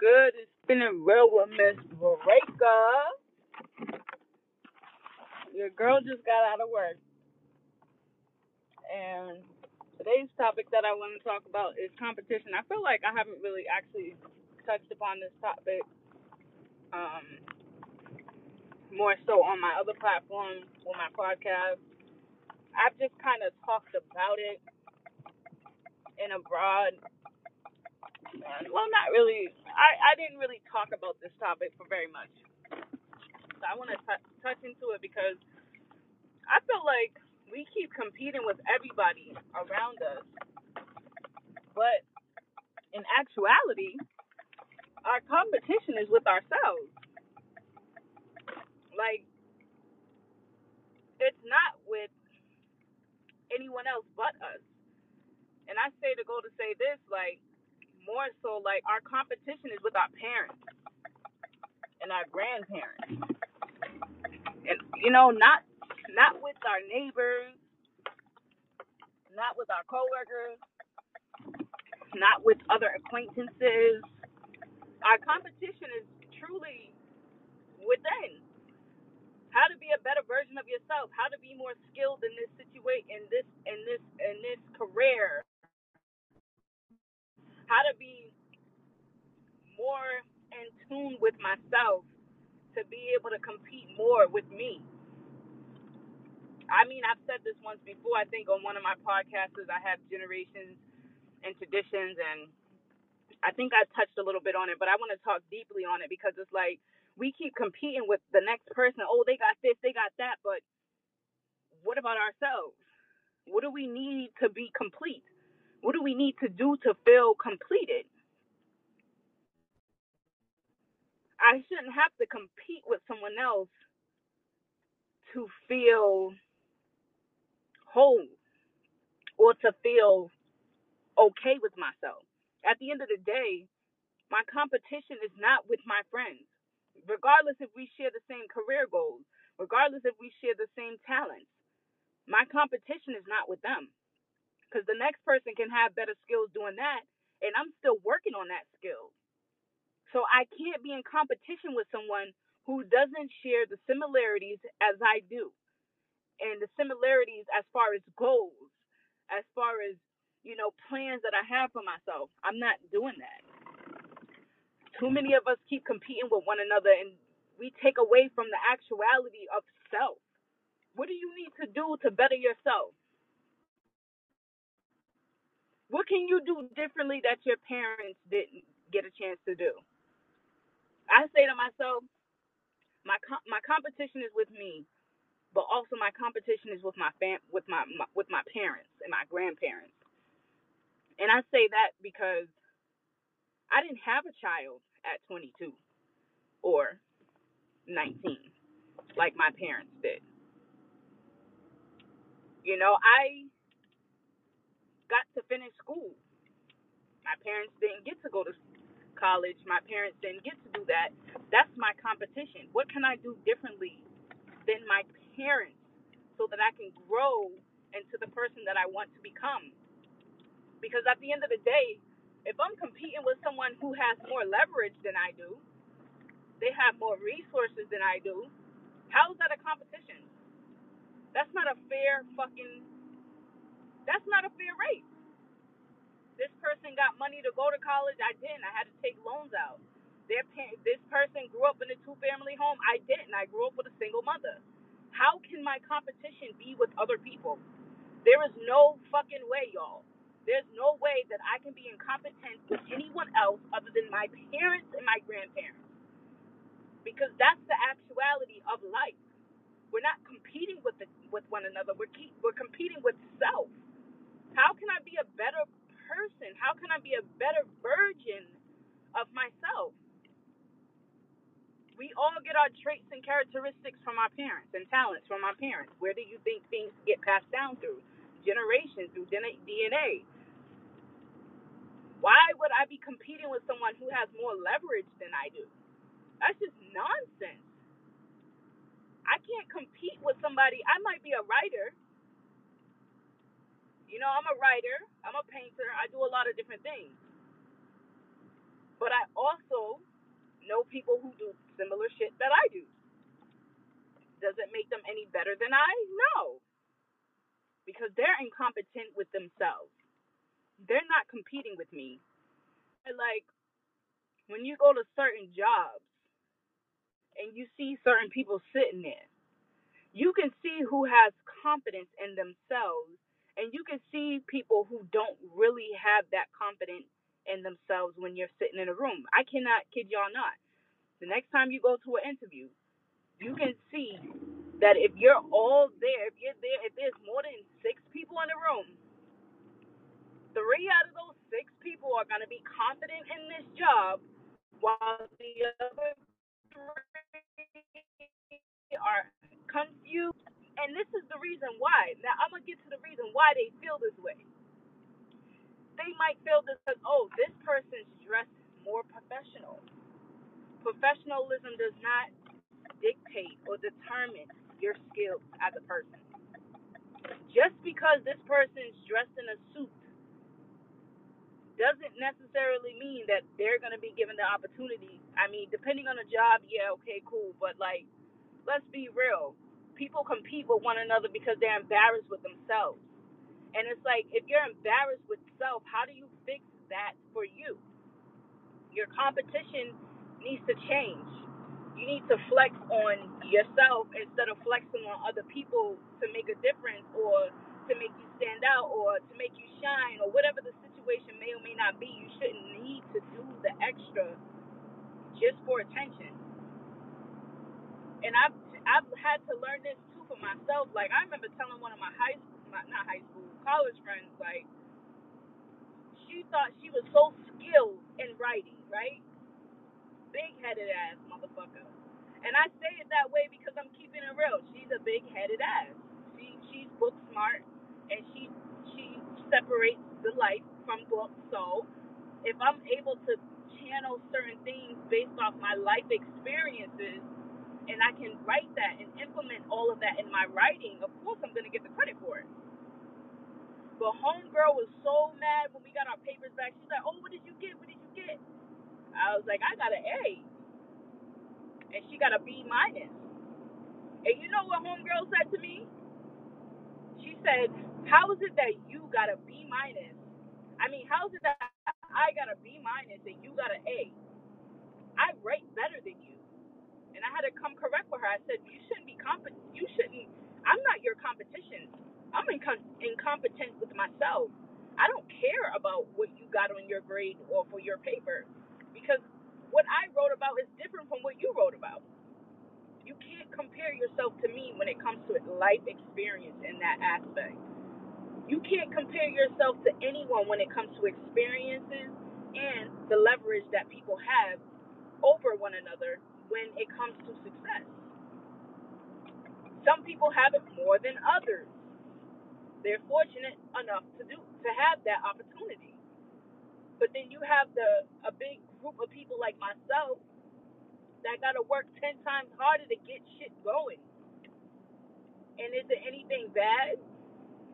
good? It's spinning real with Miss Baraka. Your girl just got out of work, and today's topic that I want to talk about is competition. I feel like I haven't really actually touched upon this topic um, more so on my other platform, on my podcast. I've just kind of talked about it in a broad, well, not really. I, I didn't really talk about this topic for very much. So I want to touch into it because I feel like we keep competing with everybody around us, but in actuality, our competition is with ourselves. Like, it's not with anyone else but us. And I say to go to say this, like, more so, like, our competition is with our parents and our grandparents. And, you know, not not with our neighbors, not with our coworkers, not with other acquaintances. Our competition is truly within. How to be a better version of yourself, how to be more skilled in this situation in this in this in this career, how to be more in tune with myself to be able to compete more with me. I mean, I've said this once before. I think on one of my podcasts, I have generations and traditions, and I think I touched a little bit on it, but I want to talk deeply on it because it's like we keep competing with the next person. Oh, they got this, they got that, but what about ourselves? What do we need to be complete? What do we need to do to feel completed? I shouldn't have to compete with someone else to feel whole or to feel okay with myself. At the end of the day, my competition is not with my friends. Regardless if we share the same career goals, regardless if we share the same talents, my competition is not with them. Because the next person can have better skills doing that, and I'm still working on that skill. So I can't be in competition with someone who doesn't share the similarities as I do. And the similarities as far as goals, as far as, you know, plans that I have for myself. I'm not doing that. Too many of us keep competing with one another and we take away from the actuality of self. What do you need to do to better yourself? What can you do differently that your parents didn't get a chance to do? I say to myself, my com- my competition is with me, but also my competition is with my fam with my, my with my parents and my grandparents. And I say that because I didn't have a child at 22 or 19 like my parents did. You know, I got to finish school. My parents didn't get to go to college. My parents didn't get to do that. That's my competition. What can I do differently than my parents so that I can grow into the person that I want to become? Because at the end of the day, if I'm competing with someone who has more leverage than I do, they have more resources than I do, how is that a competition? That's not a fair fucking that's not a fair race. This person got money to go to college. I didn't. I had to take loans out. Their this person grew up in a two family home. I didn't. I grew up with a single mother. How can my competition be with other people? There is no fucking way, y'all. There's no way that I can be in competition with anyone else other than my parents and my grandparents. Because that's the actuality of life. We're not competing with the, with one another. We're keep, we're competing with self. How can I be a better person? How can I be a better version of myself? We all get our traits and characteristics from our parents and talents from our parents. Where do you think things get passed down through? Generations, through DNA. Why would I be competing with someone who has more leverage than I do? That's just nonsense. I can't compete with somebody. I might be a writer, you know, I'm a writer, I'm a painter, I do a lot of different things. But I also know people who do similar shit that I do. Does it make them any better than I? No. Because they're incompetent with themselves. They're not competing with me. Like when you go to certain jobs and you see certain people sitting there, you can see who has confidence in themselves and you can see people who don't really have that confidence in themselves when you're sitting in a room. I cannot kid y'all not. The next time you go to an interview, you can see that if you're all there, if you're there, if there's more than six people in the room, three out of those six people are going to be confident in this job, while the other three are confused. And this is the reason why. Now, I'm going to get to the reason why they feel this way. They might feel this as, oh, this person's dressed more professional. Professionalism does not dictate or determine your skills as a person. Just because this person's dressed in a suit doesn't necessarily mean that they're going to be given the opportunity. I mean, depending on the job, yeah, okay, cool. But, like, let's be real. People compete with one another because they're embarrassed with themselves. And it's like, if you're embarrassed with self, how do you fix that for you? Your competition needs to change. You need to flex on yourself instead of flexing on other people to make a difference or to make you stand out or to make you shine or whatever the situation may or may not be. You shouldn't need to do the extra just for attention. And I've I've had to learn this too for myself. Like I remember telling one of my high school, my, not high school, college friends, like she thought she was so skilled in writing, right? Big headed ass motherfucker. And I say it that way because I'm keeping it real. She's a big headed ass. She she's book smart and she she separates the life from books. So if I'm able to channel certain things based off my life experiences and I can write that and implement all of that in my writing, of course I'm gonna get the credit for it. But homegirl was so mad when we got our papers back. She's like, "Oh, what did you get? What did you get?" I was like, "I got an A," and she got a B minus. And you know what homegirl said to me? She said, "How is it that you got a B minus? I mean, how is it that I got a B minus and you got an A? I write better than you." And I had to come correct with her. I said, "You shouldn't be comp. You shouldn't. I'm not your competition. I'm incom- incompetent with myself. I don't care about what you got on your grade or for your paper because what I wrote about is different from what you wrote about. You can't compare yourself to me when it comes to life experience in that aspect. You can't compare yourself to anyone when it comes to experiences and the leverage that people have over one another when it comes to success. Some people have it more than others. They're fortunate enough to do to have that opportunity. But then you have the a big group of people like myself that gotta work ten times harder to get shit going. And is it anything bad?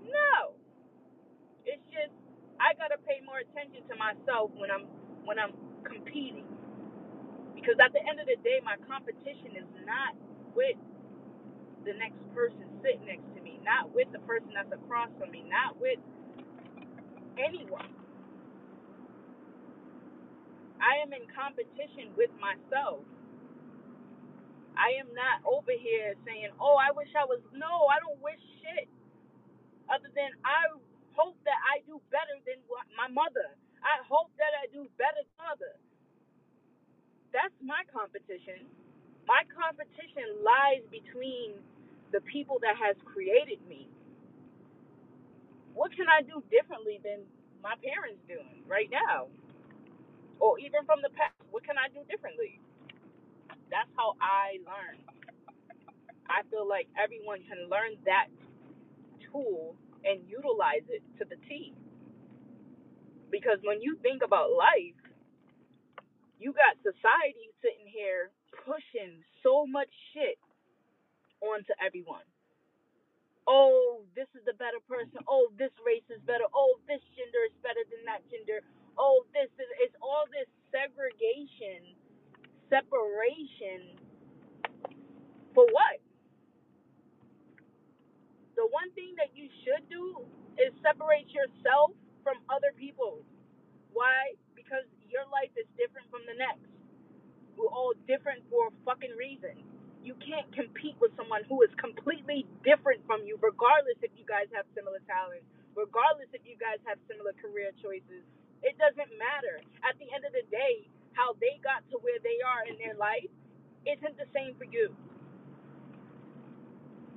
No. It's just I gotta pay more attention to myself when I'm when I'm competing. Because at the end of the day my competition is not with the next person sitting next to me, not with the person that's across from me, not with anyone. I am in competition with myself. I am not over here saying, oh, I wish I was. No, I don't wish shit. Other than I hope that I do better than my mother. I hope that I do better than mother. That's my competition. My competition lies between the people that has created me. What can I do differently than my parents doing right now? Or even from the past, what can I do differently? That's how I learn. I feel like everyone can learn that tool and utilize it to the T. Because when you think about life, you got society sitting here pushing so much shit onto everyone. Oh, this is the better person. Oh, this race is better. Oh, this gender is better than that gender. Oh, this is it's all this segregation separation for what? The one thing that you should do is separate yourself from other people. Why? Your life is different from the next. We're all different for a fucking reason. You can't compete with someone who is completely different from you, regardless if you guys have similar talents, regardless if you guys have similar career choices. It doesn't matter. At the end of the day, how they got to where they are in their life isn't the same for you.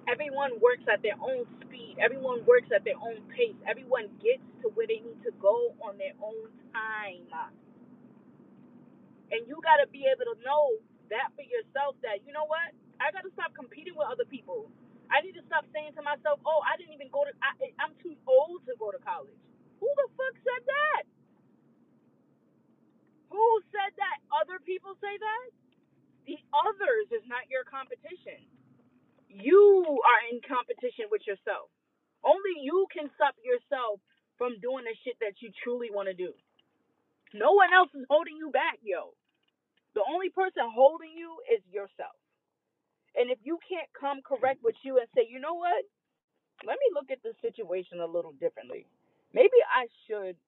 Everyone works at their own speed. Everyone works at their own pace. Everyone gets to where they need to go on their own time. And you got to be able to know that for yourself that, you know what? I got to stop competing with other people. I need to stop saying to myself, oh, I didn't even go to, I, I'm too old to go to college. Who the fuck said that? Who said that? Other people say that? The others is not your competition. You are in competition with yourself. Only you can stop yourself from doing the shit that you truly want to do. No one else is holding you back, yo. The only person holding you is yourself. And if you can't come correct with you and say, you know what? Let me look at the situation a little differently. Maybe I should,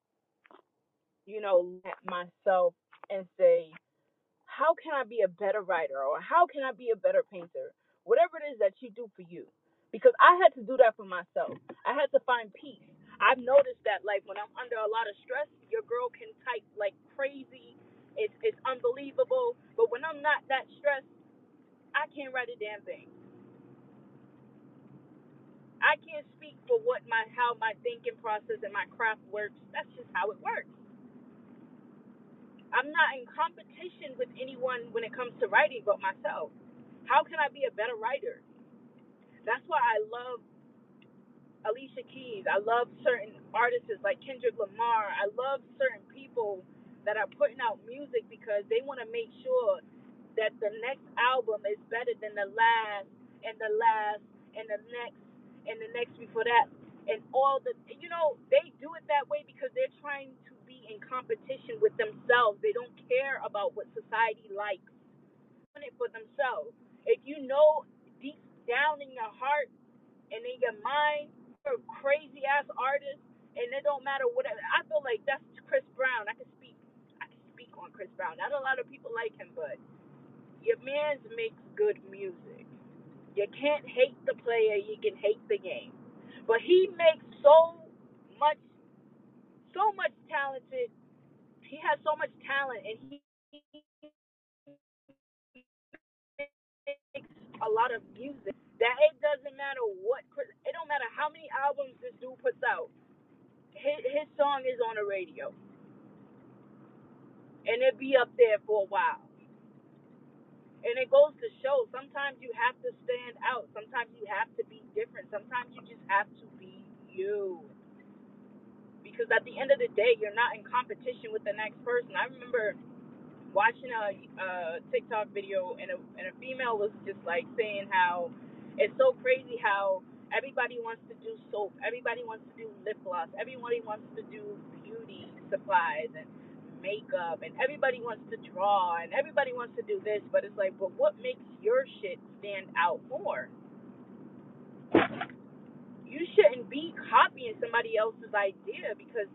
you know, let myself and say, how can I be a better writer or how can I be a better painter? Whatever it is that you do for you. Because I had to do that for myself. I had to find peace. I've noticed that like when I'm under a lot of stress, your girl can type like crazy. It's it's unbelievable. But when I'm not that stressed, I can't write a damn thing. I can't speak for what my how my thinking process and my craft works. That's just how it works. I'm not in competition with anyone when it comes to writing but myself. How can I be a better writer? That's why I love Alicia Keys. I love certain artists like Kendrick Lamar. I love certain people that are putting out music because they want to make sure that the next album is better than the last and the last and the next and the next before that and all the you know they do it that way because they're trying to be in competition with themselves. They don't care about what society likes. Doing it for themselves. If you know deep down in your heart and in your mind, you're a crazy ass artist, and it don't matter whatever. I feel like that's Chris Brown. I can speak. I can speak on Chris Brown. Not a lot of people like him, but your man's makes good music. You can't hate the player. You can hate the game. But he makes so much, so much talented. He has so much talent, and he makes a lot of music that it doesn't matter what. It don't matter how many albums this dude puts out. His, his song is on the radio, and it be up there for a while. And it goes to show sometimes you have to stand out. Sometimes you have to be different. Sometimes you just have to be you. Because at the end of the day, you're not in competition with the next person. I remember watching a, a TikTok video, and a, and a female was just like saying how it's so crazy how everybody wants to do soap, everybody wants to do lip gloss, everybody wants to do beauty supplies, and makeup and everybody wants to draw and everybody wants to do this, but it's like, but what makes your shit stand out more? You shouldn't be copying somebody else's idea because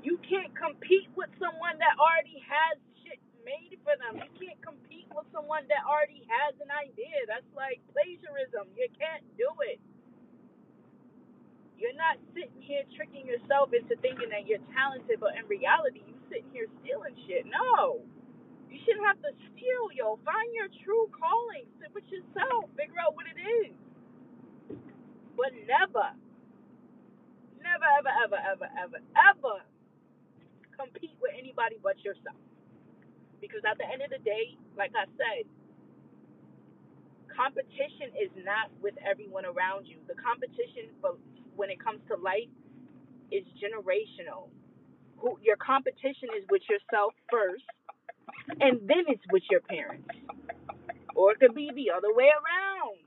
you can't compete with someone that already has shit made for them. You can't compete with someone that already has an idea. That's like plagiarism. You can't do it. You're not sitting here tricking yourself into thinking that you're talented, but in reality, sitting here stealing shit. No. You shouldn't have to steal, yo. Find your true calling. Sit with yourself. Figure out what it is. But never, never, ever, ever, ever, ever, ever compete with anybody but yourself. Because at the end of the day, like I said, competition is not with everyone around you. The competition for when it comes to life is generational. Your competition is with yourself first, and then it's with your parents, or it could be the other way around.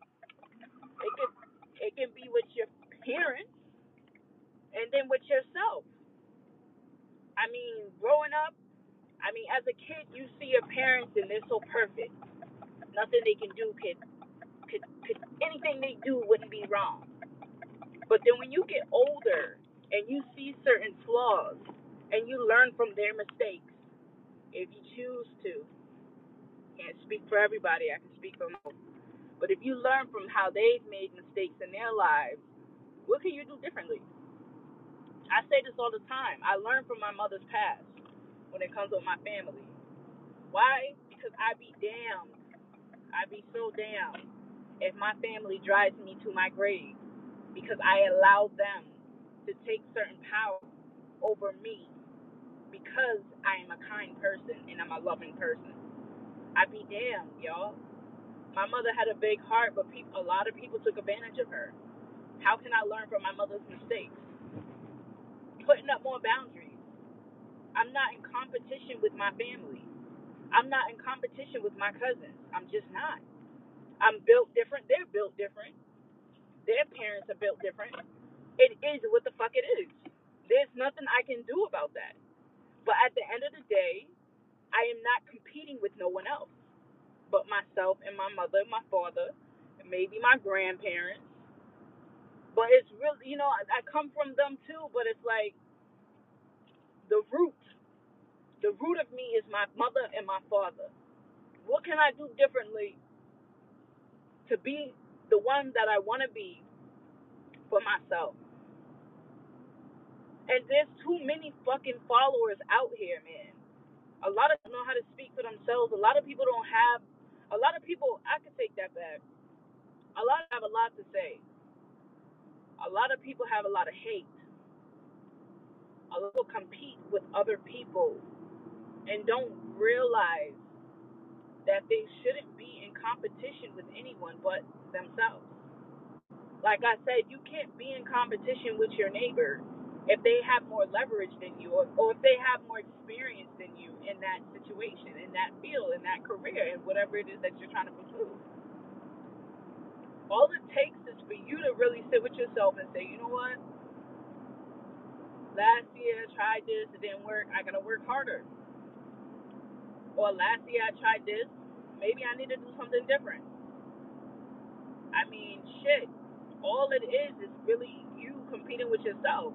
It could it can be with your parents, and then with yourself. I mean, growing up, I I mean, as a kid, you see your parents and they're so perfect. Nothing they can do could, could, could anything they do wouldn't be wrong. But then when you get older and you see certain flaws and you learn from their mistakes, if you choose to, can't speak for everybody, I can speak for most. But if you learn from how they've made mistakes in their lives, what can you do differently? I say this all the time. I learn from my mother's past when it comes with my family. Why? Because I be damned. I be so damned if my family drives me to my grave because I allowed them to take certain power over me because I am a kind person and I'm a loving person. I'd be damned, y'all. My mother had a big heart, but people, a lot of people took advantage of her. How can I learn from my mother's mistakes? Putting up more boundaries. I'm not in competition with my family. I'm not in competition with my cousins. I'm just not. I'm built different. They're built different. Their parents are built different. It is what the fuck it is. There's nothing I can do about that. But at the end of the day, I am not competing with no one else but myself and my mother, my father, and maybe my grandparents. But it's really, you know, I, I come from them too, but it's like the root, the root of me is my mother and my father. What can I do differently to be the one that I want to be for myself? And there's too many fucking followers out here, man. A lot of them know how to speak for themselves. A lot of people don't have a lot of people, I could take that back. A lot have a lot to say. A lot of people have a lot of hate. A lot of people compete with other people and don't realize that they shouldn't be in competition with anyone but themselves. Like I said, you can't be in competition with your neighbor if they have more leverage than you or, or if they have more experience than you in that situation, in that field, in that career, and whatever it is that you're trying to pursue. All it takes is for you to really sit with yourself and say, you know what? Last year I tried this, it didn't work. I gotta work harder. Or last year I tried this, maybe I need to do something different. I mean, shit. All it is is really you competing with yourself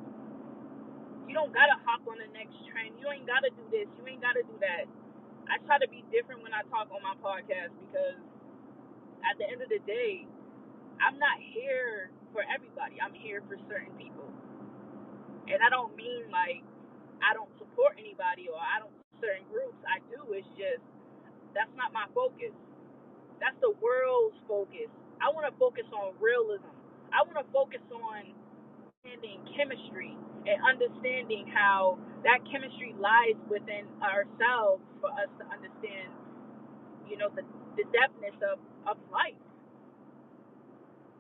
you don't gotta hop on the next trend. You ain't gotta do this. You ain't gotta do that. I try to be different when I talk on my podcast because at the end of the day, I'm not here for everybody. I'm here for certain people. And I don't mean like I don't support anybody or I don't certain groups. I do. It's just that's not my focus. That's the world's focus. I want to focus on realism. I want to focus on understanding chemistry and understanding how that chemistry lies within ourselves for us to understand, you know, the, the depthness of, of life.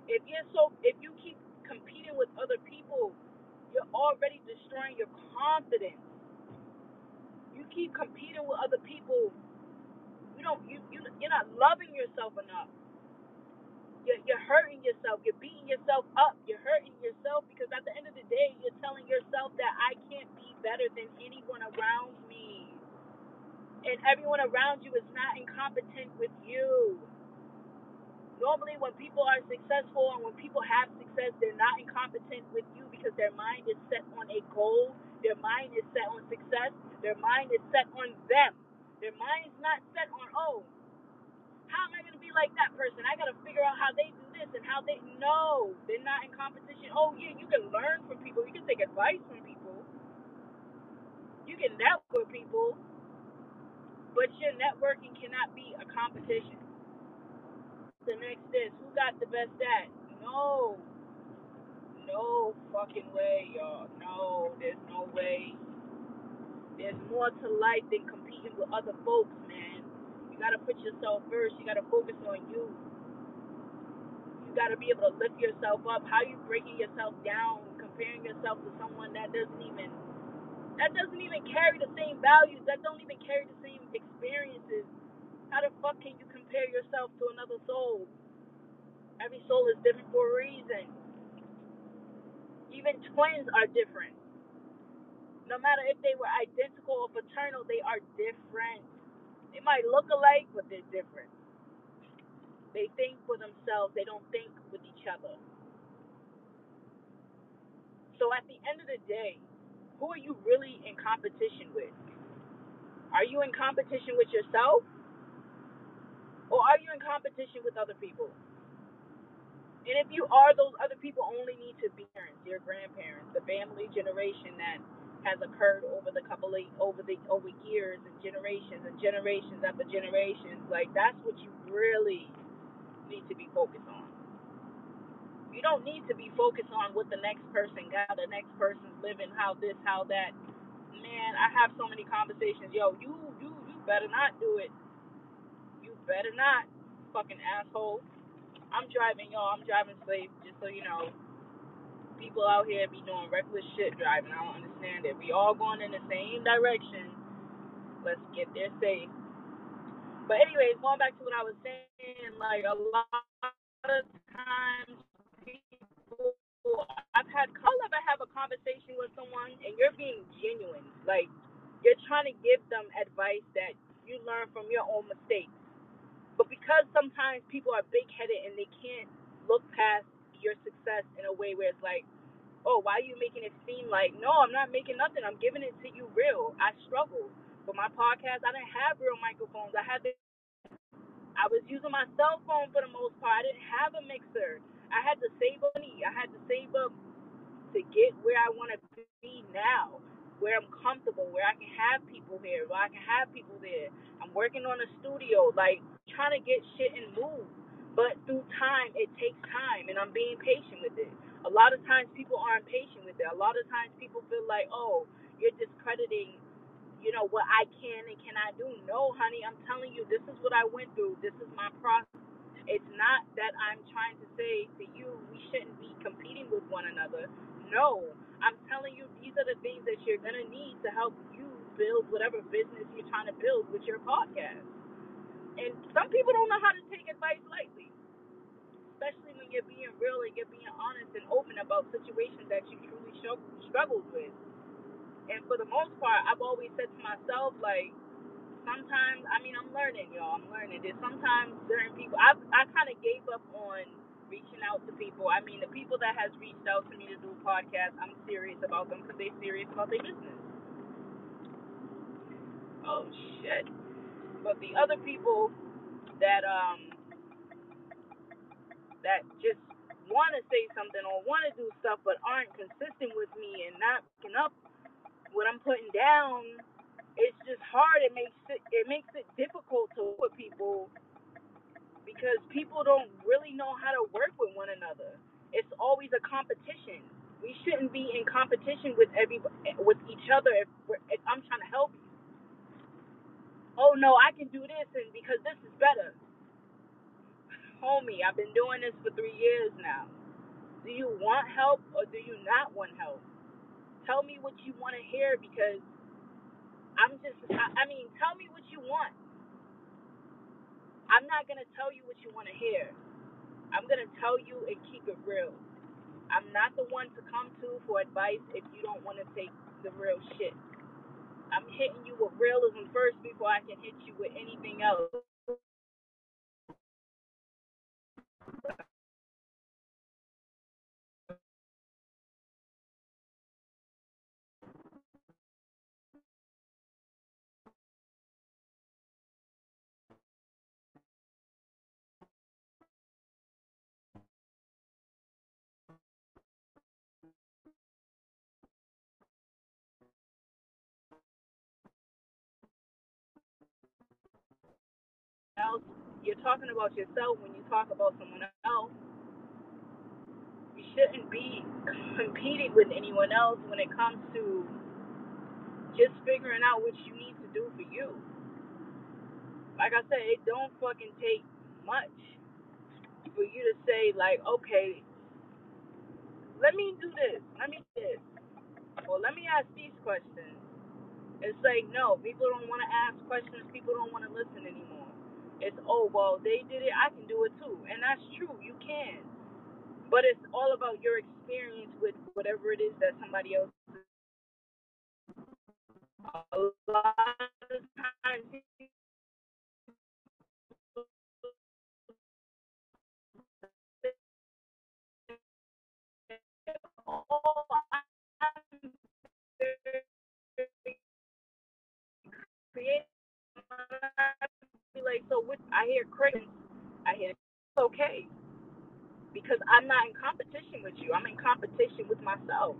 If you're so, if you keep competing with other people, you're already destroying your confidence. You keep competing with other people, you don't, you, you you're not loving yourself enough you're, you're hurting yourself. You're beating yourself up. You're hurting yourself because at the end of the day, you're telling yourself that I can't be better than anyone around me. And everyone around you is not incompetent with you. Normally, when people are successful and when people have success, they're not incompetent with you because their mind is set on a goal. Their mind is set on success. Their mind is set on them. Their mind is not set on, oh, how am I going to be like that person? I got to figure out how they do this and how they. No, they're not in competition. Oh, yeah, you can learn from people. You can take advice from people. You can network people. But your networking cannot be a competition. The next is who got the best at? No. No fucking way, y'all. No, there's no way. There's more to life than competing with other folks, man. Gotta put yourself first. You gotta focus on you. You gotta be able to lift yourself up. How you breaking yourself down, comparing yourself to someone that doesn't even that doesn't even carry the same values, that don't even carry the same experiences. How the fuck can you compare yourself to another soul? Every soul is different for a reason. Even twins are different. No matter if they were identical or fraternal, they are different. They might look alike, but they're different. They think for themselves, they don't think with each other. So at the end of the day, who are you really in competition with? Are you in competition with yourself? Or are you in competition with other people? And if you are, those other people only need to be parents, your grandparents, the family generation that has occurred over the couple of over the over years and generations and generations after generations. Like that's what you really need to be focused on. You don't need to be focused on what the next person got, the next person's living, how this, how that. Man, I have so many conversations. Yo, you you you better not do it. You better not, fucking asshole. I'm driving, y'all. I'm driving safe, just so you know. People out here be doing reckless shit driving. I don't understand it. We all going in the same direction. Let's get there safe. But anyways, going back to what I was saying, like a lot of times people, I've had, I'll ever have a conversation with someone and you're being genuine, like you're trying to give them advice that you learn from your own mistakes but because sometimes people are big headed and they can't look past your success in a way where it's like, oh, why are you making it seem like, no, I'm not making nothing. I'm giving it to you real. I struggled. For my podcast, I didn't have real microphones. I had the, I was using my cell phone for the most part. I didn't have a mixer. I had to save money. I had to save up to get where I want to be now, where I'm comfortable, where I can have people here, where I can have people there. I'm working on a studio, like trying to get shit and move. But through time, it takes time, and I'm being patient with it. A lot of times, people aren't patient with it. A lot of times, people feel like, oh, you're discrediting, you know, what I can and cannot do. No, honey, I'm telling you, this is what I went through. This is my process. It's not that I'm trying to say to you, we shouldn't be competing with one another. No, I'm telling you, these are the things that you're going to need to help you build whatever business you're trying to build with your podcast. And some people don't know how to take advice lightly, especially when you're being real and you're being honest and open about situations that you truly struggled with. And for the most part, I've always said to myself, like, sometimes, I mean, I'm learning, y'all. I'm learning. There's sometimes certain people, I I kind of gave up on reaching out to people. I mean, the people that has reached out to me to do podcasts, I'm serious about them because they're serious about their business. Oh shit. But the other people that um that just want to say something or want to do stuff but aren't consistent with me and not picking up what I'm putting down, it's just hard. It makes it it makes it difficult to work with people because people don't really know how to work with one another. It's always a competition. We shouldn't be in competition with every with each other if, if I'm trying to help you oh no, I can do this and because this is Homie, I've been doing this for three years now. Do you want help or do you not want help? Tell me what you want to hear because I'm just, I, I mean, tell me what you want. I'm not going to tell you what you want to hear. I'm going to tell you and keep it real. I'm not the one to come to for advice if you don't want to take the real shit. I'm hitting you with realism first before I can hit you with anything else. You're talking about yourself when you talk about someone else. You shouldn't be competing with anyone else when it comes to just figuring out what you need to do for you. Like I said, it don't fucking take much for you to say like, okay, let me do this, let me do this, or let me ask these questions. It's like no, people don't want to ask questions. People don't want to listen anymore. It's oh well, they did it, I can do it too, and that's true. You can, but it's all about your experience with whatever it is that somebody else A lot of times, I hear critics, I hear it's okay because I'm not in competition with you. I'm in competition with myself.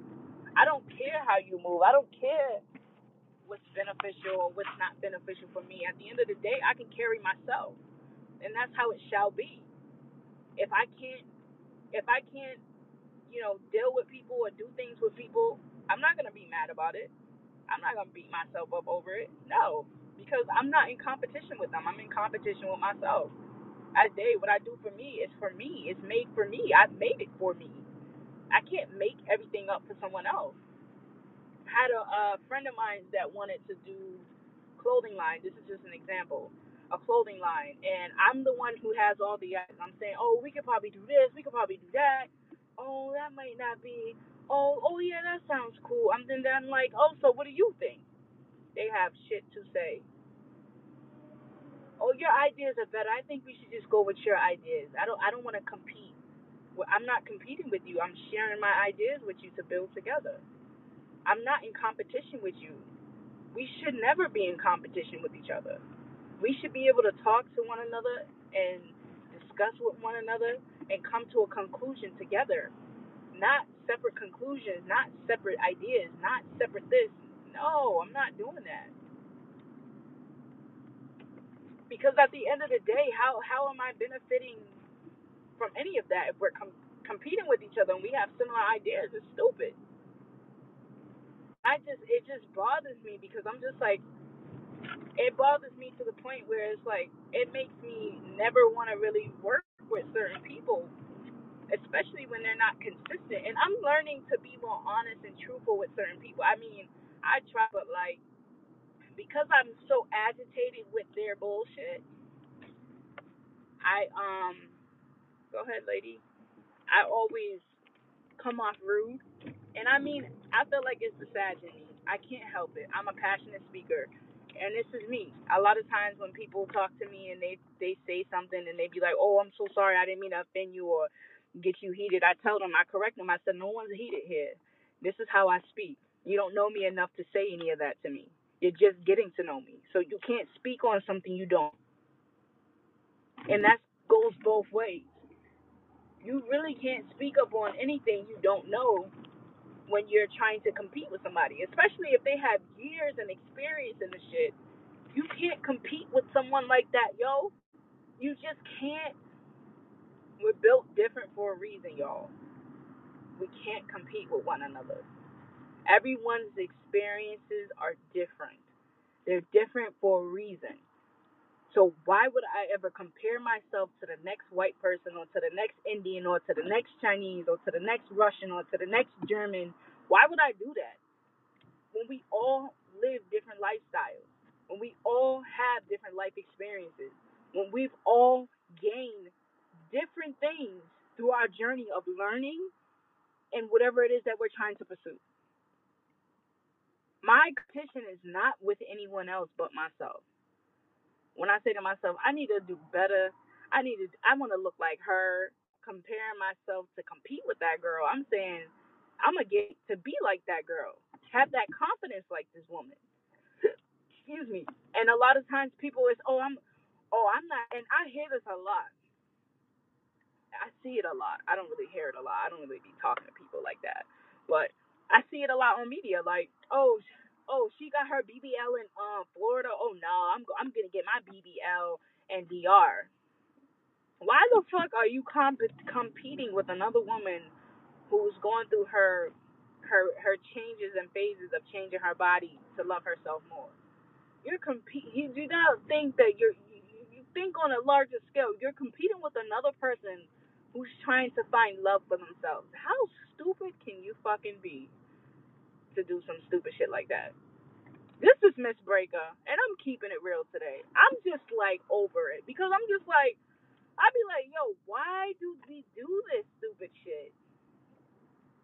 I don't care how you move. I don't care what's beneficial or what's not beneficial for me. At the end of the day, I can carry myself, and that's how it shall be. If I can't, if I can't, you know, deal with people or do things with people, I'm not gonna be mad about it. I'm not gonna beat myself up over it. No, because I'm not in competition with them. I'm in competition with myself. That day, what I do for me is for me. It's made for me. I've made it for me. I can't make everything up for someone else. had a, a friend of mine that wanted to do clothing line. This is just an example, a clothing line, and I'm the one who has all the. I'm saying, oh, we could probably do this. We could probably do that. Oh, that might not be. Oh, oh yeah, that sounds cool. I'm then I'm like, oh, so what do you think? They have shit to say. Oh, your ideas are better. I think we should just go with your ideas. I don't. I don't want to compete. I'm not competing with you. I'm sharing my ideas with you to build together. I'm not in competition with you. We should never be in competition with each other. We should be able to talk to one another and discuss with one another and come to a conclusion together. Not separate conclusions, not separate ideas, not separate this. No, I'm not doing that. Because at the end of the day, how how am I benefiting from any of that if we're com- competing with each other and we have similar ideas? It's stupid. I just it just bothers me because I'm just like it bothers me to the point where it's like it makes me never want to really work with certain people, especially when they're not consistent. And I'm learning to be more honest and truthful with certain people. I mean, I try, but like because I'm so agitated with their bullshit, I um go ahead, lady. I always come off rude And I mean, I feel like it's me. I can't help it. I'm a passionate speaker, and this is me. A lot of times when people talk to me and they they say something and they be like, "Oh, I'm so sorry. I didn't mean to offend you or get you heated." I tell them, I correct them. I said, "No one's heated here. This is how I speak. You don't know me enough to say any of that to me. You're just getting to know me, so you can't speak on something you don't." And that goes both ways. You really can't speak up on anything you don't know when you're trying to compete with somebody, especially if they have years and experience in the shit. You can't compete with someone like that, yo. You just can't. We're built different for a reason, y'all. We can't compete with one another. Everyone's experiences are different. They're different for a reason. So why would I ever compare myself to the next white person or to the next Indian or to the next Chinese or to the next Russian or to the next German? Why would I do that? when we all live different lifestyles, when we all have different life experiences, when we've all gained different things through our journey of learning and whatever it is that we're trying to pursue. My competition is not with anyone else but myself. When I say to myself, I need to do better, I need to, I want to look like her, comparing myself to compete with that girl, I'm saying I'm to get to be like that girl, have that confidence like this woman. excuse me. And a lot of times people is, oh, I'm, oh, I'm not, and I hear this a lot. I see it a lot. I don't really hear it a lot. I don't really be talking to people like that, but I see it a lot on media. Like, oh, oh, she got her BBL in um Florida. Oh no, I'm I'm gonna get my BBL and DR. Why the fuck are you comp- competing with another woman who's going through her her her changes and phases of changing her body to love herself more? You're compete. You do not think that you're. You, you think on a larger scale. You're competing with another person who's trying to find love for themselves. How stupid can you fucking be to do some stupid shit like that? This is Miss Breaker, and I'm keeping it real today. I'm just like over it because I'm just like, I'd be like, yo, why do we do this stupid shit?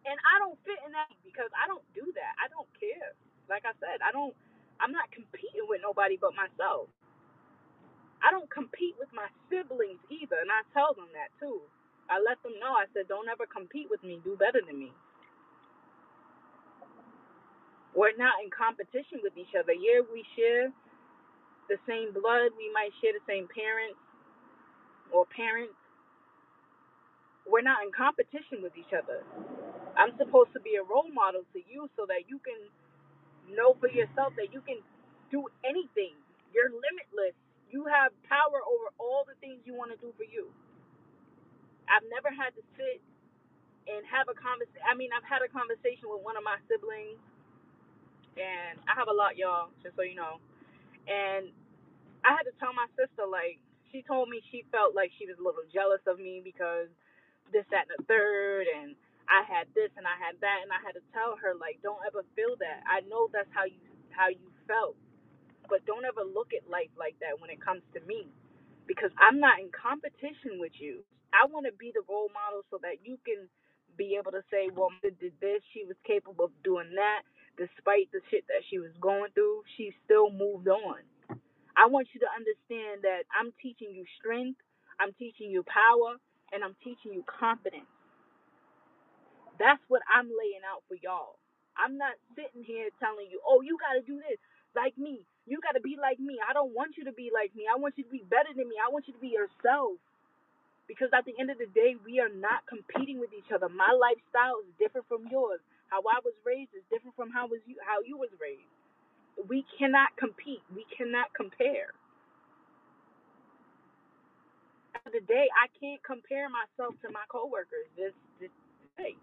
And I don't fit in that because I don't do that. I don't care. Like I said, I don't. I'm not competing with nobody but myself. I don't compete with my siblings either, and I tell them that too. I let them know. I said, don't ever compete with me. Do better than me. We're not in competition with each other. Yeah, we share the same blood. We might share the same parents or parents. We're not in competition with each other. I'm supposed to be a role model to you so that you can know for yourself that you can do anything. You're limitless. You have power over all the things you want to do for you. I've never had to sit and have a conversation. I mean, I've had a conversation with one of my siblings and I have a lot, y'all, just so you know. And I had to tell my sister, like, she told me she felt like she was a little jealous of me because this, that, and the third, and I had this and I had that, and I had to tell her, like, don't ever feel that. I know that's how you how you felt, but don't ever look at life like that when it comes to me, because I'm not in competition with you. I want to be the role model so that you can be able to say, well, did this, she was capable of doing that despite the shit that she was going through, she still moved on. I want you to understand that I'm teaching you strength, I'm teaching you power, and I'm teaching you confidence. That's what I'm laying out for y'all. I'm not sitting here telling you, oh, you got to do this like me. You got to be like me. I don't want you to be like me. I want you to be better than me. I want you to be yourself. Because at the end of the day, we are not competing with each other. My lifestyle is different from yours. How I was raised is different from how was you how you was raised. We cannot compete. We cannot compare. At the, day, I can't compare myself to my coworkers. This this day.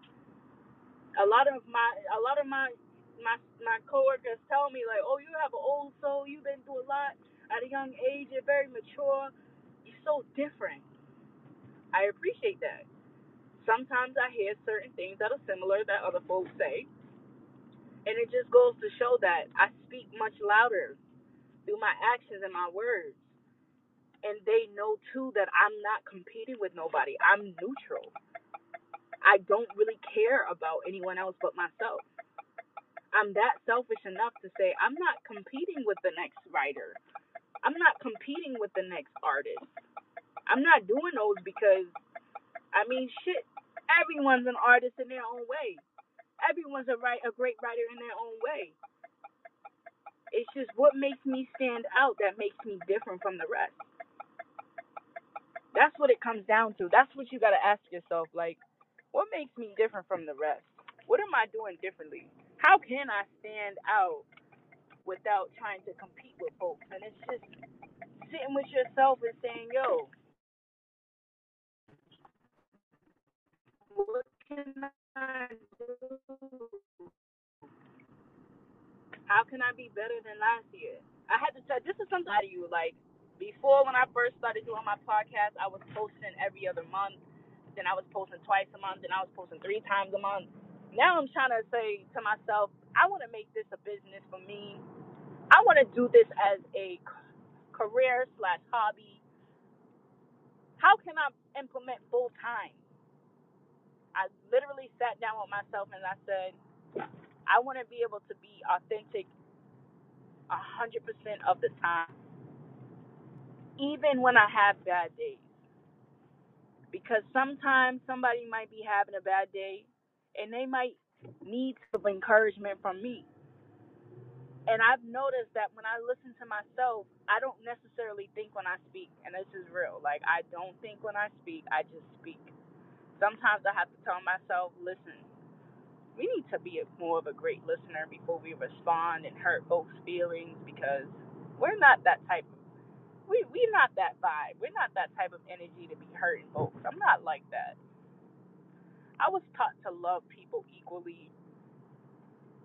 A lot of my a lot of my my my coworkers tell me like, "Oh, you have an old soul. You've been through a lot at a young age. You're very mature. You're so different." I appreciate that. Sometimes I hear certain things that are similar that other folks say, and it just goes to show that I speak much louder through my actions and my words. And they know too that I'm not competing with nobody. I'm neutral. I don't really care about anyone else but myself. I'm that selfish enough to say I'm not competing with the next writer. I'm not competing with the next artist. I'm not doing those because I mean shit, everyone's an artist in their own way. Everyone's a write a great writer in their own way. It's just what makes me stand out that makes me different from the rest. That's what it comes down to. That's what you gotta ask yourself. Like, what makes me different from the rest? What am I doing differently? How can I stand out without trying to compete with folks? And it's just sitting with yourself and saying, yo, what can I do? How can I be better than last year? I had to tell this is something to you. Like before, when I first started doing my podcast, I was posting every other month. Then I was posting twice a month. Then I was posting three times a month. Now I'm trying to say to myself, I want to make this a business for me. I want to do this as a career slash hobby. How can I implement full time? I literally sat down with myself and I said, I want to be able to be authentic 100% of the time, even when I have bad days. Because sometimes somebody might be having a bad day and they might need some encouragement from me. And I've noticed that when I listen to myself, I don't necessarily think when I speak. And this is real. Like, I don't think when I speak, I just speak. Sometimes I have to tell myself, listen, we need to be a, more of a great listener before we respond and hurt folks' feelings because we're not that type of we we're not that vibe. We're not that type of energy to be hurting folks. I'm not like that. I was taught to love people equally.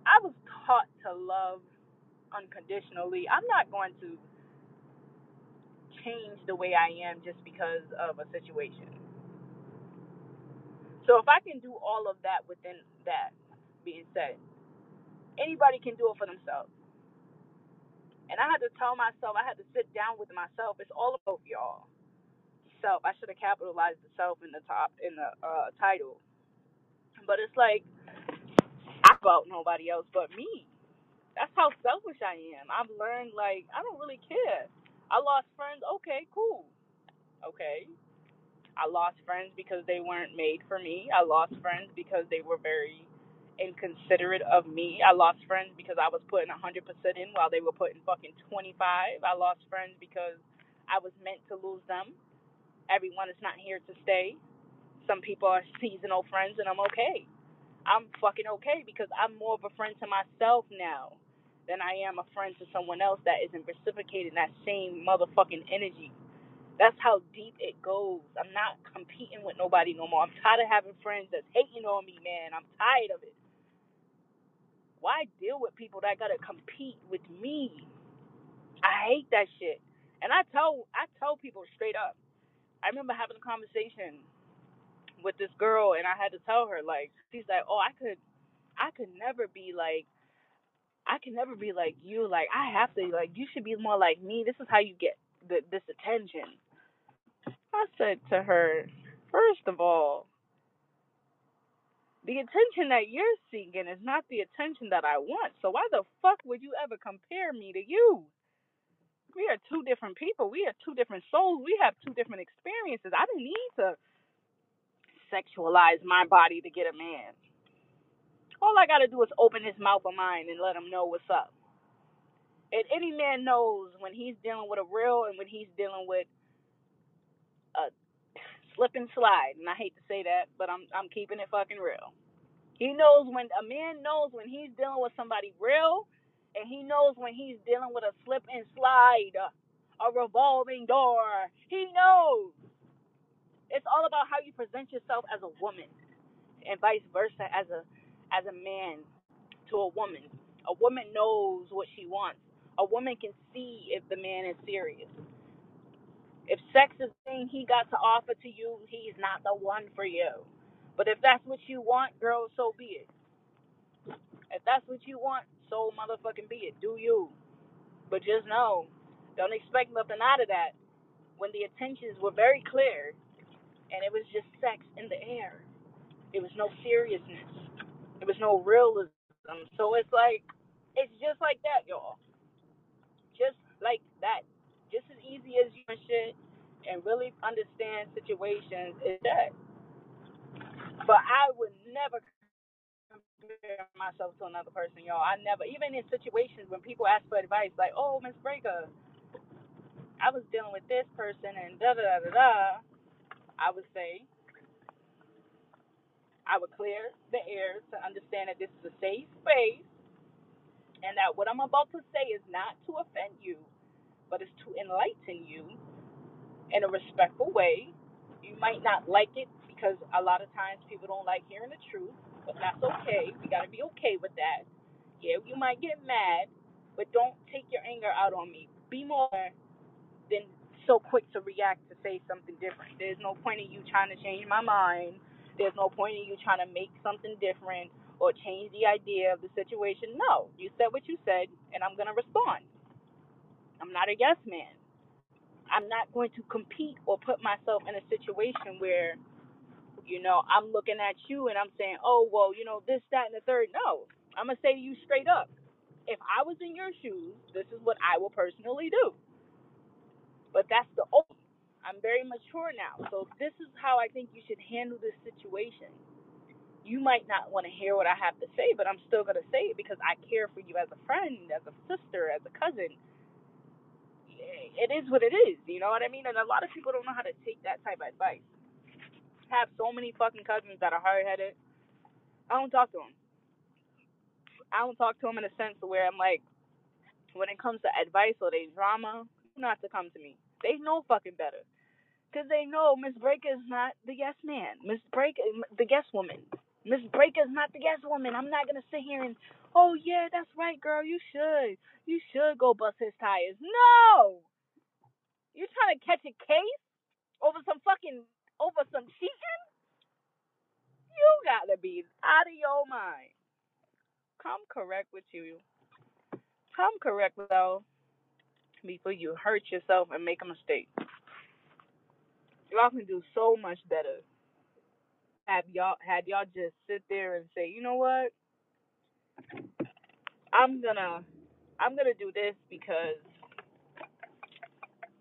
I was taught to love unconditionally. I'm not going to change the way I am just because of a situation. So if I can do all of that within that being said, anybody can do it for themselves. And I had to tell myself, I had to sit down with myself. It's all about y'all. Self. I should have capitalized the self in the top in the uh, title. But it's like about nobody else but me. That's how selfish I am. I've learned like I don't really care. I lost friends. Okay, cool. Okay. I lost friends because they weren't made for me. I lost friends because they were very inconsiderate of me. I lost friends because I was putting 100% in while they were putting fucking 25. I lost friends because I was meant to lose them. Everyone is not here to stay. Some people are seasonal friends, and I'm okay. I'm fucking okay because I'm more of a friend to myself now than I am a friend to someone else that isn't reciprocating that same motherfucking energy. That's how deep it goes. I'm not competing with nobody no more. I'm tired of having friends that's hating on me, man. I'm tired of it. Why deal with people that gotta compete with me? I hate that shit. And I tell I tell people straight up. I remember having a conversation with this girl and I had to tell her like she's like, "Oh, I could I could never be like I can never be like you. Like I have to like you should be more like me. This is how you get the, this attention." I said to her, first of all, the attention that you're seeking is not the attention that I want. So why the fuck would you ever compare me to you? We are two different people. We are two different souls. We have two different experiences. I don't need to sexualize my body to get a man. All I got to do is open his mouth of mine and let him know what's up. And any man knows when he's dealing with a real and when he's dealing with a slip and slide. And I hate to say that, but I'm I'm keeping it fucking real. He knows when a man knows when he's dealing with somebody real, and he knows when he's dealing with a slip and slide, a revolving door. He knows. It's all about how you present yourself as a woman, and vice versa as a as a man to a woman. A woman knows what she wants. A woman can see if the man is serious. If sex is the thing he got to offer to you, he's not the one for you. But if that's what you want, girl, so be it. If that's what you want, so motherfucking be it. Do you. But just know, don't expect nothing out of that when the intentions were very clear and it was just sex in the air. It was no seriousness. It was no realism. So it's like, it's just like that, y'all. Just like that. Just as easy as you and shit and really understand situations is that. But I would never compare myself to another person, y'all. I never, even in situations when people ask for advice, like, oh, Miss Breaker, I was dealing with this person and da da da da da, I would say, I would clear the air to understand that this is a safe space and that what I'm about to say is not to offend you, but it's to enlighten you in a respectful way. You might not like it because a lot of times people don't like hearing the truth, but that's okay. We got to be okay with that. Yeah, you might get mad, but don't take your anger out on me. Be more than so quick to react say something different. There's no point in you trying to change my mind. There's no point in you trying to make something different or change the idea of the situation. No, you said what you said, and I'm going to respond. I'm not a yes man. I'm not going to compete or put myself in a situation where, you know, I'm looking at you and I'm saying, oh, well, you know, this, that, and the third. No, I'm going to say to you straight up. If I was in your shoes, this is what I will personally do. But that's the old. I'm very mature now. So this is how I think you should handle this situation. You might not want to hear what I have to say, but I'm still going to say it because I care for you as a friend, as a sister, as a cousin. It is what it is, you know what I mean? And a lot of people don't know how to take that type of advice. I have so many fucking cousins that are hard headed. I don't talk to them. I don't talk to them in a sense where I'm like, when it comes to advice or they drama, not to come to me. They know fucking better. Because they know Miss Breaker is not the yes man. Miss Breaker, the guest woman. Miss Breaker is not the guest woman. I'm not to sit here and, oh, yeah, that's right, girl. You should. You should go bust his tires. No! You're trying to catch a case over some fucking, over some cheating? You got to be out of your mind. Come correct with you. Come correct, though before you hurt yourself and make a mistake. Y'all can do so much better. Have y'all had y'all just sit there and say, you know what? I'm gonna I'm gonna do this because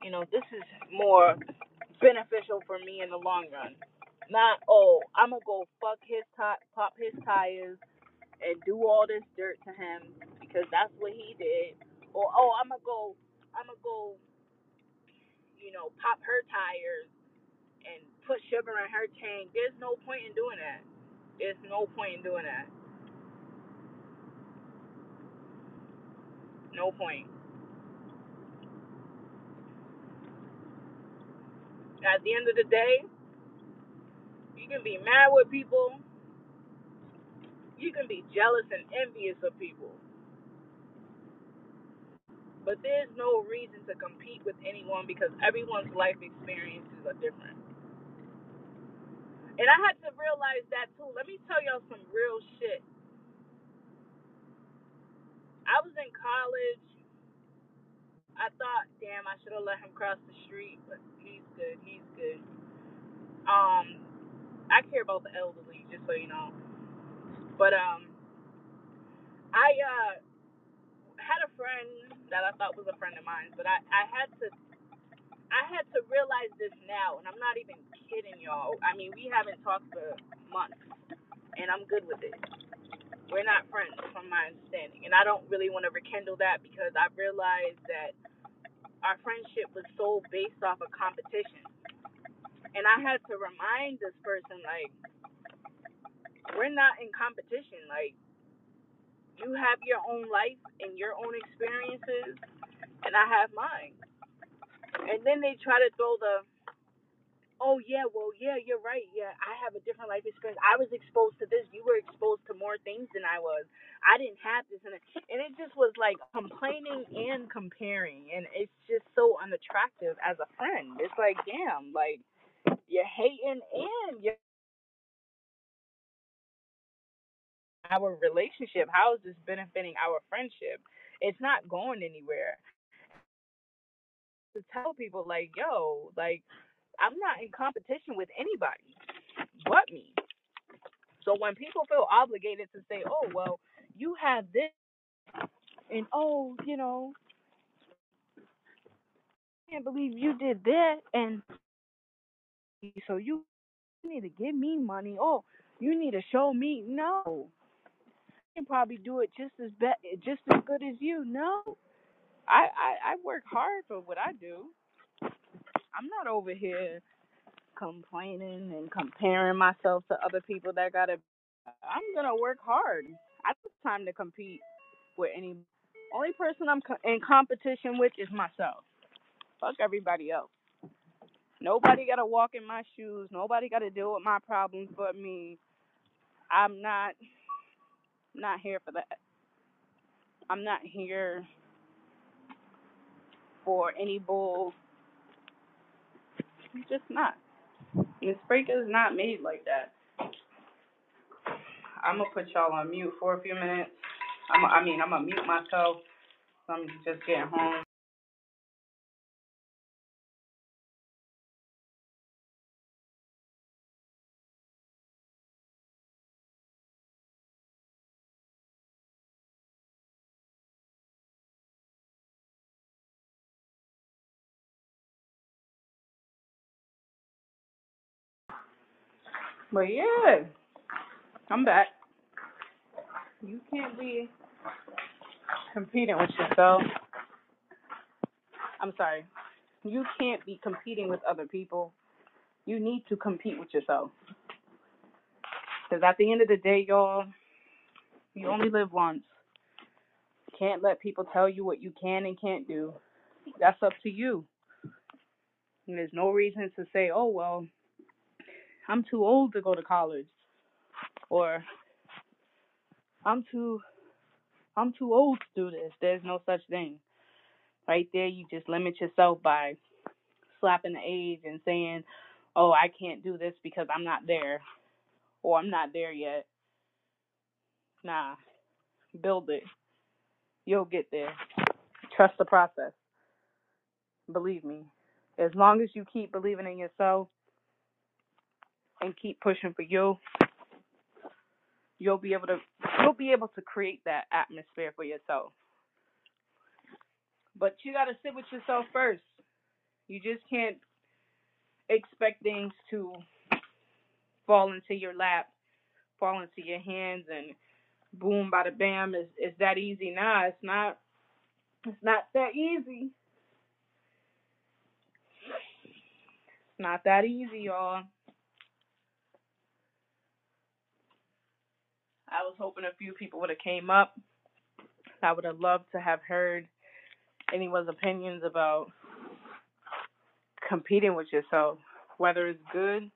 you know this is more beneficial for me in the long run. Not oh I'm gonna go fuck his ti- pop his tires and do all this dirt to him because that's what he did. Or oh I'm gonna go I'm gonna go you know pop her tires and put sugar in her tank. There's no point in doing that. There's no point in doing that. No point. At the end of the day, you can be mad with people. You can be jealous and envious of people. But there's no reason to compete with anyone because everyone's life experiences are different. And I had to realize that too. Let me tell y'all some real shit. I was in college. I thought, damn, I should have let him cross the street, but he's good. He's good. Um, I care about the elderly, just so you know. But um, I uh had a friend that I thought was a friend of mine, but I I had to I had to realize this now, and I'm not even kidding y'all. I mean, we haven't talked for months, and I'm good with it. We're not friends, from my understanding, and I don't really want to rekindle that because I realized that our friendship was so based off of competition, and I had to remind this person like we're not in competition. Like you have your own life and your own experiences, and I have mine. And then they try to throw the, oh yeah, well yeah, you're right. Yeah, I have a different life experience. I was exposed to this. You were exposed to more things than I was. I didn't have this, and it, and it just was like complaining and comparing, and it's just so unattractive as a friend. It's like, damn, like you're hating and you're our relationship. How is this benefiting our friendship? It's not going anywhere. To tell people like, yo, like I'm not in competition with anybody but me. So when people feel obligated to say, oh, well, you have this, and oh, you know, I can't believe you did that, and so you need to give me money. Oh, you need to show me. No, I can probably do it just as be- just as good as you. No, I, I I work hard for what I do. I'm not over here complaining and comparing myself to other people that gotta. I'm gonna work hard. I don't have time to compete with any. Only person I'm co- in competition with is myself. Fuck everybody else. Nobody gotta walk in my shoes. Nobody gotta deal with my problems but me. I'm not not here for that. I'm not here for any bull. I'm just not. Miss Breaker is not made like that. I'm gonna put y'all on mute for a few minutes. I'm, I mean, I'm gonna mute myself. I'm just getting home. But yeah, I'm back. You can't be competing with yourself. I'm sorry. You can't be competing with other people. You need to compete with yourself. Because at the end of the day, y'all, you only live once. Can't let people tell you what you can and can't do. That's up to you. And there's no reason to say, oh, well, I'm too old to go to college. Or I'm too I'm too old to do this. There's no such thing. Right there, you just limit yourself by slapping the age and saying, oh, I can't do this because I'm not there or I'm not there yet. Nah, build it. You'll get there. Trust the process. Believe me. As long as you keep believing in yourself and keep pushing for you, you'll be able to you'll be able to create that atmosphere for yourself. But you got to sit with yourself first. You just can't expect things to fall into your lap, fall into your hands, and boom, bada bam. Is is that easy? Nah, it's not. It's not that easy. It's not that easy, y'all. I was hoping a few people would have came up. I would have loved to have heard anyone's opinions about competing with yourself, whether it's good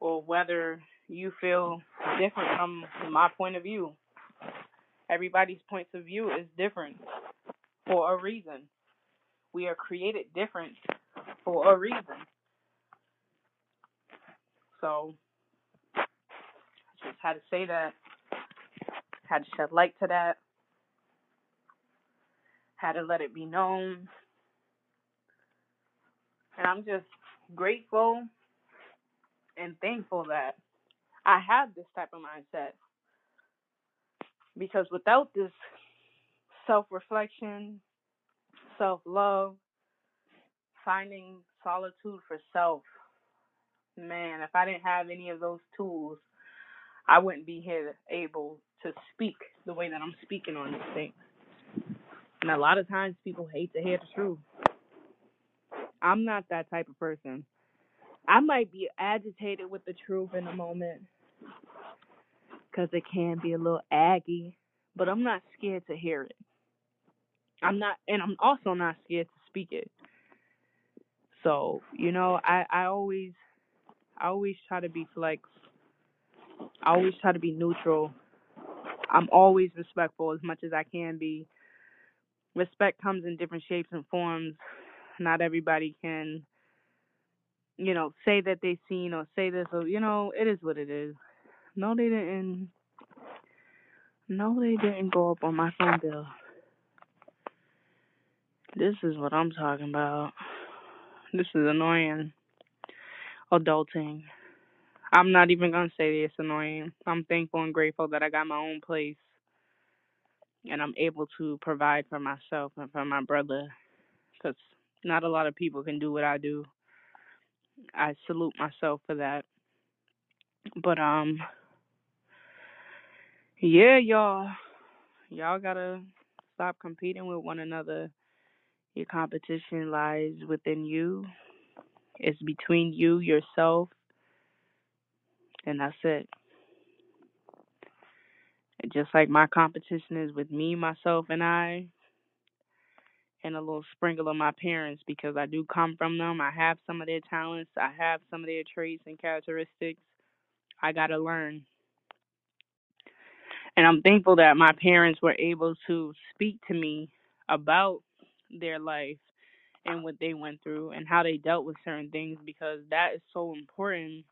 or whether you feel different from my point of view. Everybody's points of view is different for a reason. We are created different for a reason. So, had to say that. Had to shed light to that. Had to let it be known. And I'm just grateful and thankful that I have this type of mindset. Because without this self reflection, self love, finding solitude for self, man, if I didn't have any of those tools, I wouldn't be here able to speak the way that I'm speaking on this thing. And a lot of times people hate to hear the truth. I'm not that type of person. I might be agitated with the truth in a moment because it can be a little aggy, but I'm not scared to hear it. I'm not, and I'm also not scared to speak it. So, you know, I, I always, I always try to be flex. I always try to be neutral. I'm always respectful as much as I can be. Respect comes in different shapes and forms. Not everybody can, you know, say that they've seen or say this or, you know, it is what it is. No, they didn't. No, they didn't go up on my phone bill. This is what I'm talking about. This is annoying. Adulting. I'm not even gonna say that it's annoying. I'm thankful and grateful that I got my own place and I'm able to provide for myself and for my brother because not a lot of people can do what I do. I salute myself for that. But um yeah, y'all. Y'all gotta stop competing with one another. Your competition lies within you. It's between you, yourself, and that's it. Just like my competition is with me, myself, and I, and a little sprinkle of my parents because I do come from them. I have some of their talents, I have some of their traits and characteristics. I got to learn. And I'm thankful that my parents were able to speak to me about their life and what they went through and how they dealt with certain things because that is so important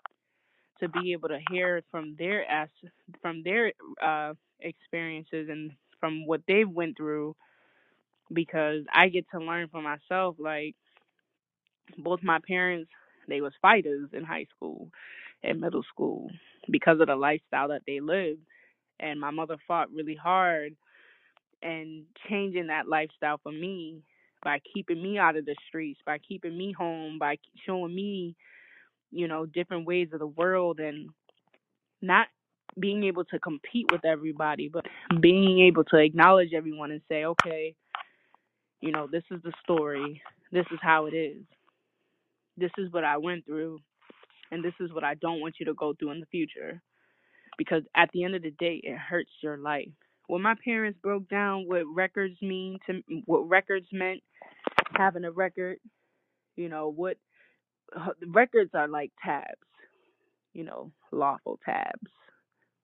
to be able to hear from their as from their uh experiences and from what they went through because I get to learn for myself like both my parents they was fighters in high school and middle school because of the lifestyle that they lived and my mother fought really hard and changing that lifestyle for me by keeping me out of the streets by keeping me home by showing me you know different ways of the world and not being able to compete with everybody but being able to acknowledge everyone and say okay you know this is the story. This is how it is. This is what I went through and this is what I don't want you to go through in the future. Because at the end of the day it hurts your life. When my parents broke down what records mean to what records meant having a record you know what records are like tabs you know lawful tabs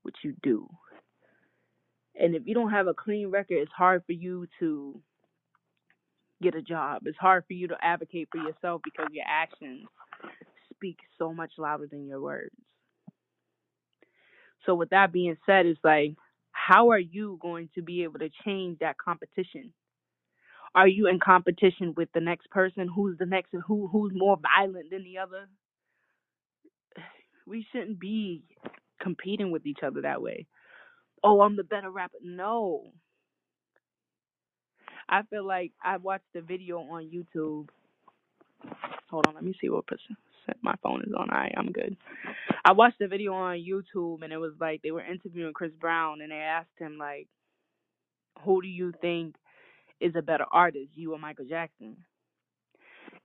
which you do. And if you don't have a clean record it's hard for you to get a job. It's hard for you to advocate for yourself because your actions speak so much louder than your words. So with that being said it's like how are you going to be able to change that competition are you in competition with the next person who's the next who who's more violent than the other we shouldn't be competing with each other that way oh, I'm the better rapper. No. I feel like I watched a video on YouTube. Hold on, let me see what percent my phone is on. I I'm good. I watched a video on YouTube and it was like they were interviewing Chris Brown and they asked him like, who do you think is a better artist, you or Michael Jackson?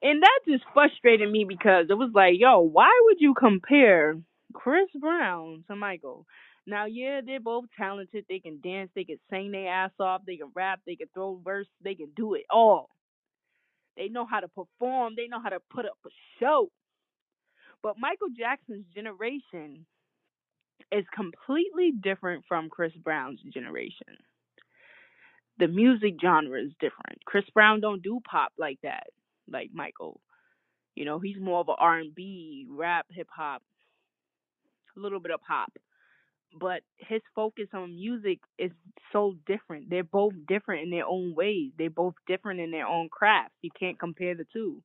And that just frustrated me because it was like, yo, why would you compare Chris Brown to Michael? Now, yeah, they're both talented. They can dance, they can sing their ass off, they can rap, they can throw verse, they can do it all. They know how to perform, they know how to put up a show. But Michael Jackson's generation is completely different from Chris Brown's generation. The music genre is different. Chris Brown don't do pop like that, like Michael. You know, he's more of a R&B, rap, hip hop, a little bit of pop. But his focus on music is so different. They're both different in their own ways. They're both different in their own crafts. You can't compare the two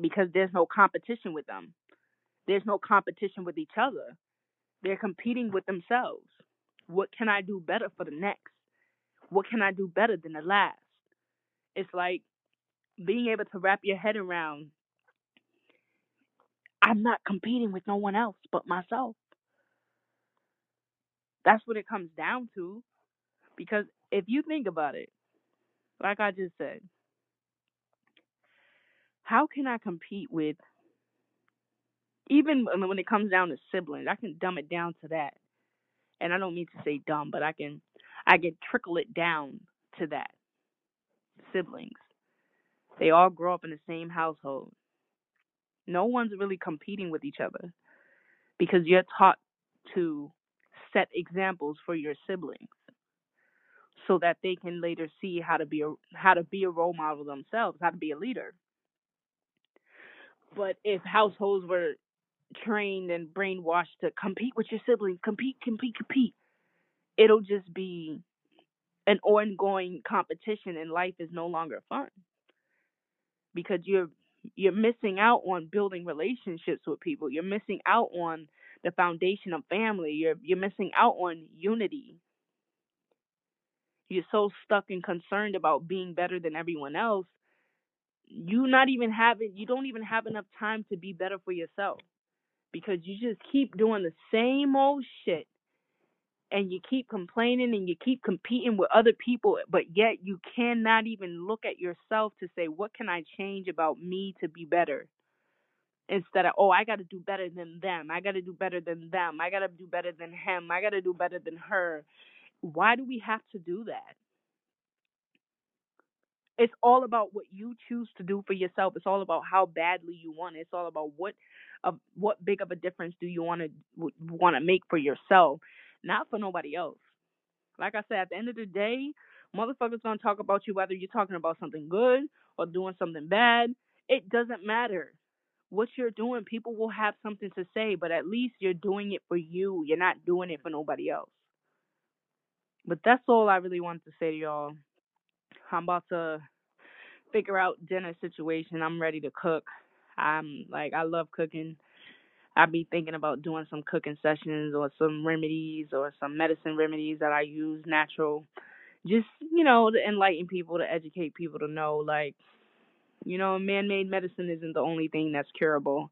because there's no competition with them. There's no competition with each other. They're competing with themselves. What can I do better for the next? What can I do better than the last? It's like being able to wrap your head around I'm not competing with no one else but myself. That's what it comes down to. Because if you think about it, like I just said, how can I compete with even when it comes down to siblings? I can dumb it down to that. And I don't mean to say dumb, but I can I can trickle it down to that. Siblings. They all grow up in the same household. No one's really competing with each other because you're taught to set examples for your siblings so that they can later see how to be a how to be a role model themselves, how to be a leader. But if households were trained and brainwashed to compete with your siblings, compete, compete, compete, it'll just be an ongoing competition and life is no longer fun. Because you're you're missing out on building relationships with people. You're missing out on the foundation of family. You're you're missing out on unity. You're so stuck and concerned about being better than everyone else. You not even having you don't even have enough time to be better for yourself because you just keep doing the same old shit and you keep complaining and you keep competing with other people, but yet you cannot even look at yourself to say, what can I change about me to be better? Instead of, oh, I got to do better than them. I got to do better than them. I got to do better than him. I got to do better than her. Why do we have to do that? It's all about what you choose to do for yourself. It's all about how badly you want it. It's all about what of what big of a difference do you want to want to make for yourself not for nobody else. Like I said, at the end of the day, motherfuckers gonna talk about you whether you're talking about something good or doing something bad. It doesn't matter. What you're doing, people will have something to say, but at least you're doing it for you. You're not doing it for nobody else. But that's all I really wanted to say to y'all. I'm about to figure out dinner situation. I'm ready to cook. I'm like I love cooking. I be thinking about doing some cooking sessions or some remedies or some medicine remedies that I use natural. Just, you know, to enlighten people, to educate people to know like, you know, man-made medicine isn't the only thing that's curable.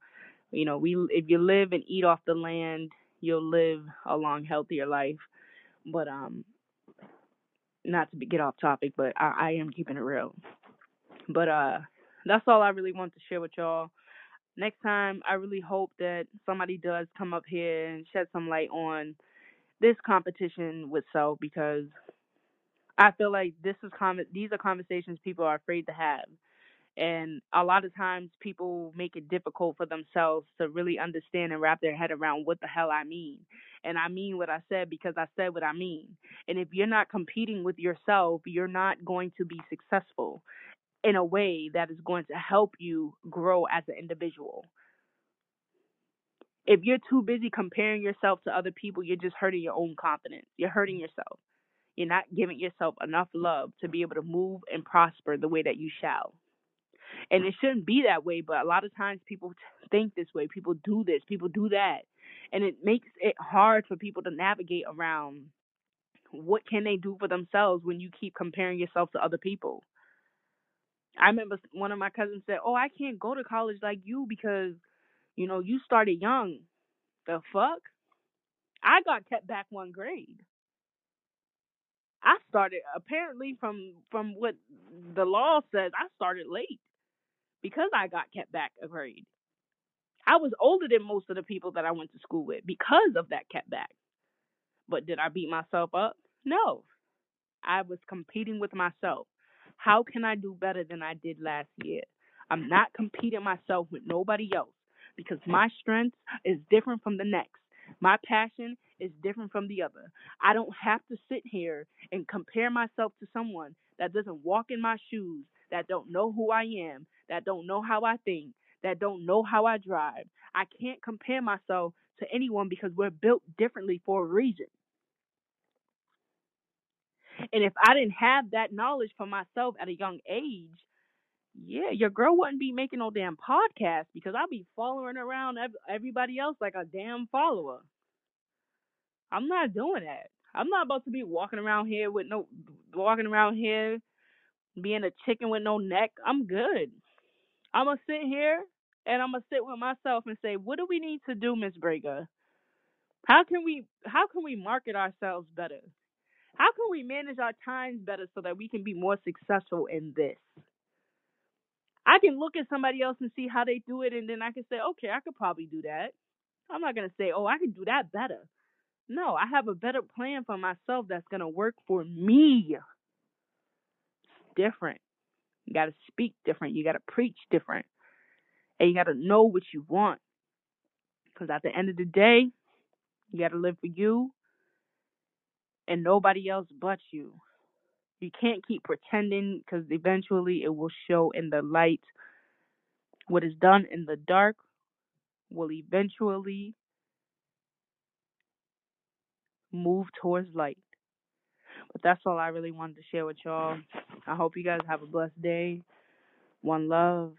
You know, we if you live and eat off the land, you'll live a long healthier life. But um not to be, get off topic, but I, I am keeping it real. But uh that's all I really want to share with y'all next time I really hope that somebody does come up here and shed some light on this competition with self because I feel like this is com- these are conversations people are afraid to have. And a lot of times people make it difficult for themselves to really understand and wrap their head around what the hell I mean. And I mean what I said because I said what I mean. And if you're not competing with yourself, you're not going to be successful in a way that is going to help you grow as an individual. If you're too busy comparing yourself to other people, you're just hurting your own confidence. You're hurting yourself. You're not giving yourself enough love to be able to move and prosper the way that you shall. And it shouldn't be that way, but a lot of times people think this way. People do this, people do that. And it makes it hard for people to navigate around what can they do for themselves when you keep comparing yourself to other people? I remember one of my cousins said, "Oh, I can't go to college like you because, you know, you started young." The fuck? I got kept back one grade. I started apparently from from what the law says, I started late because I got kept back a grade. I was older than most of the people that I went to school with because of that kept back. But did I beat myself up? No. I was competing with myself. How can I do better than I did last year? I'm not competing myself with nobody else because my strength is different from the next. My passion is different from the other. I don't have to sit here and compare myself to someone that doesn't walk in my shoes, that don't know who I am, that don't know how I think, that don't know how I drive. I can't compare myself to anyone because we're built differently for a reason. And if I didn't have that knowledge for myself at a young age, yeah, your girl wouldn't be making no damn podcast because I'd be following around everybody else like a damn follower. I'm not doing that. I'm not about to be walking around here with no walking around here being a chicken with no neck. I'm good. I'm gonna sit here and I'm gonna sit with myself and say, what do we need to do, Miss Breaker? How can we how can we market ourselves better? How can we manage our times better so that we can be more successful in this? I can look at somebody else and see how they do it, and then I can say, okay, I could probably do that. I'm not going to say, oh, I can do that better. No, I have a better plan for myself that's going to work for me. It's different. You got to speak different. You got to preach different. And you got to know what you want. Because at the end of the day, you got to live for you and nobody else but you. You can't keep pretending because eventually it will show in the light. What is done in the dark will eventually move towards light. But that's all I really wanted to share with y'all. I hope you guys have a blessed day. One love.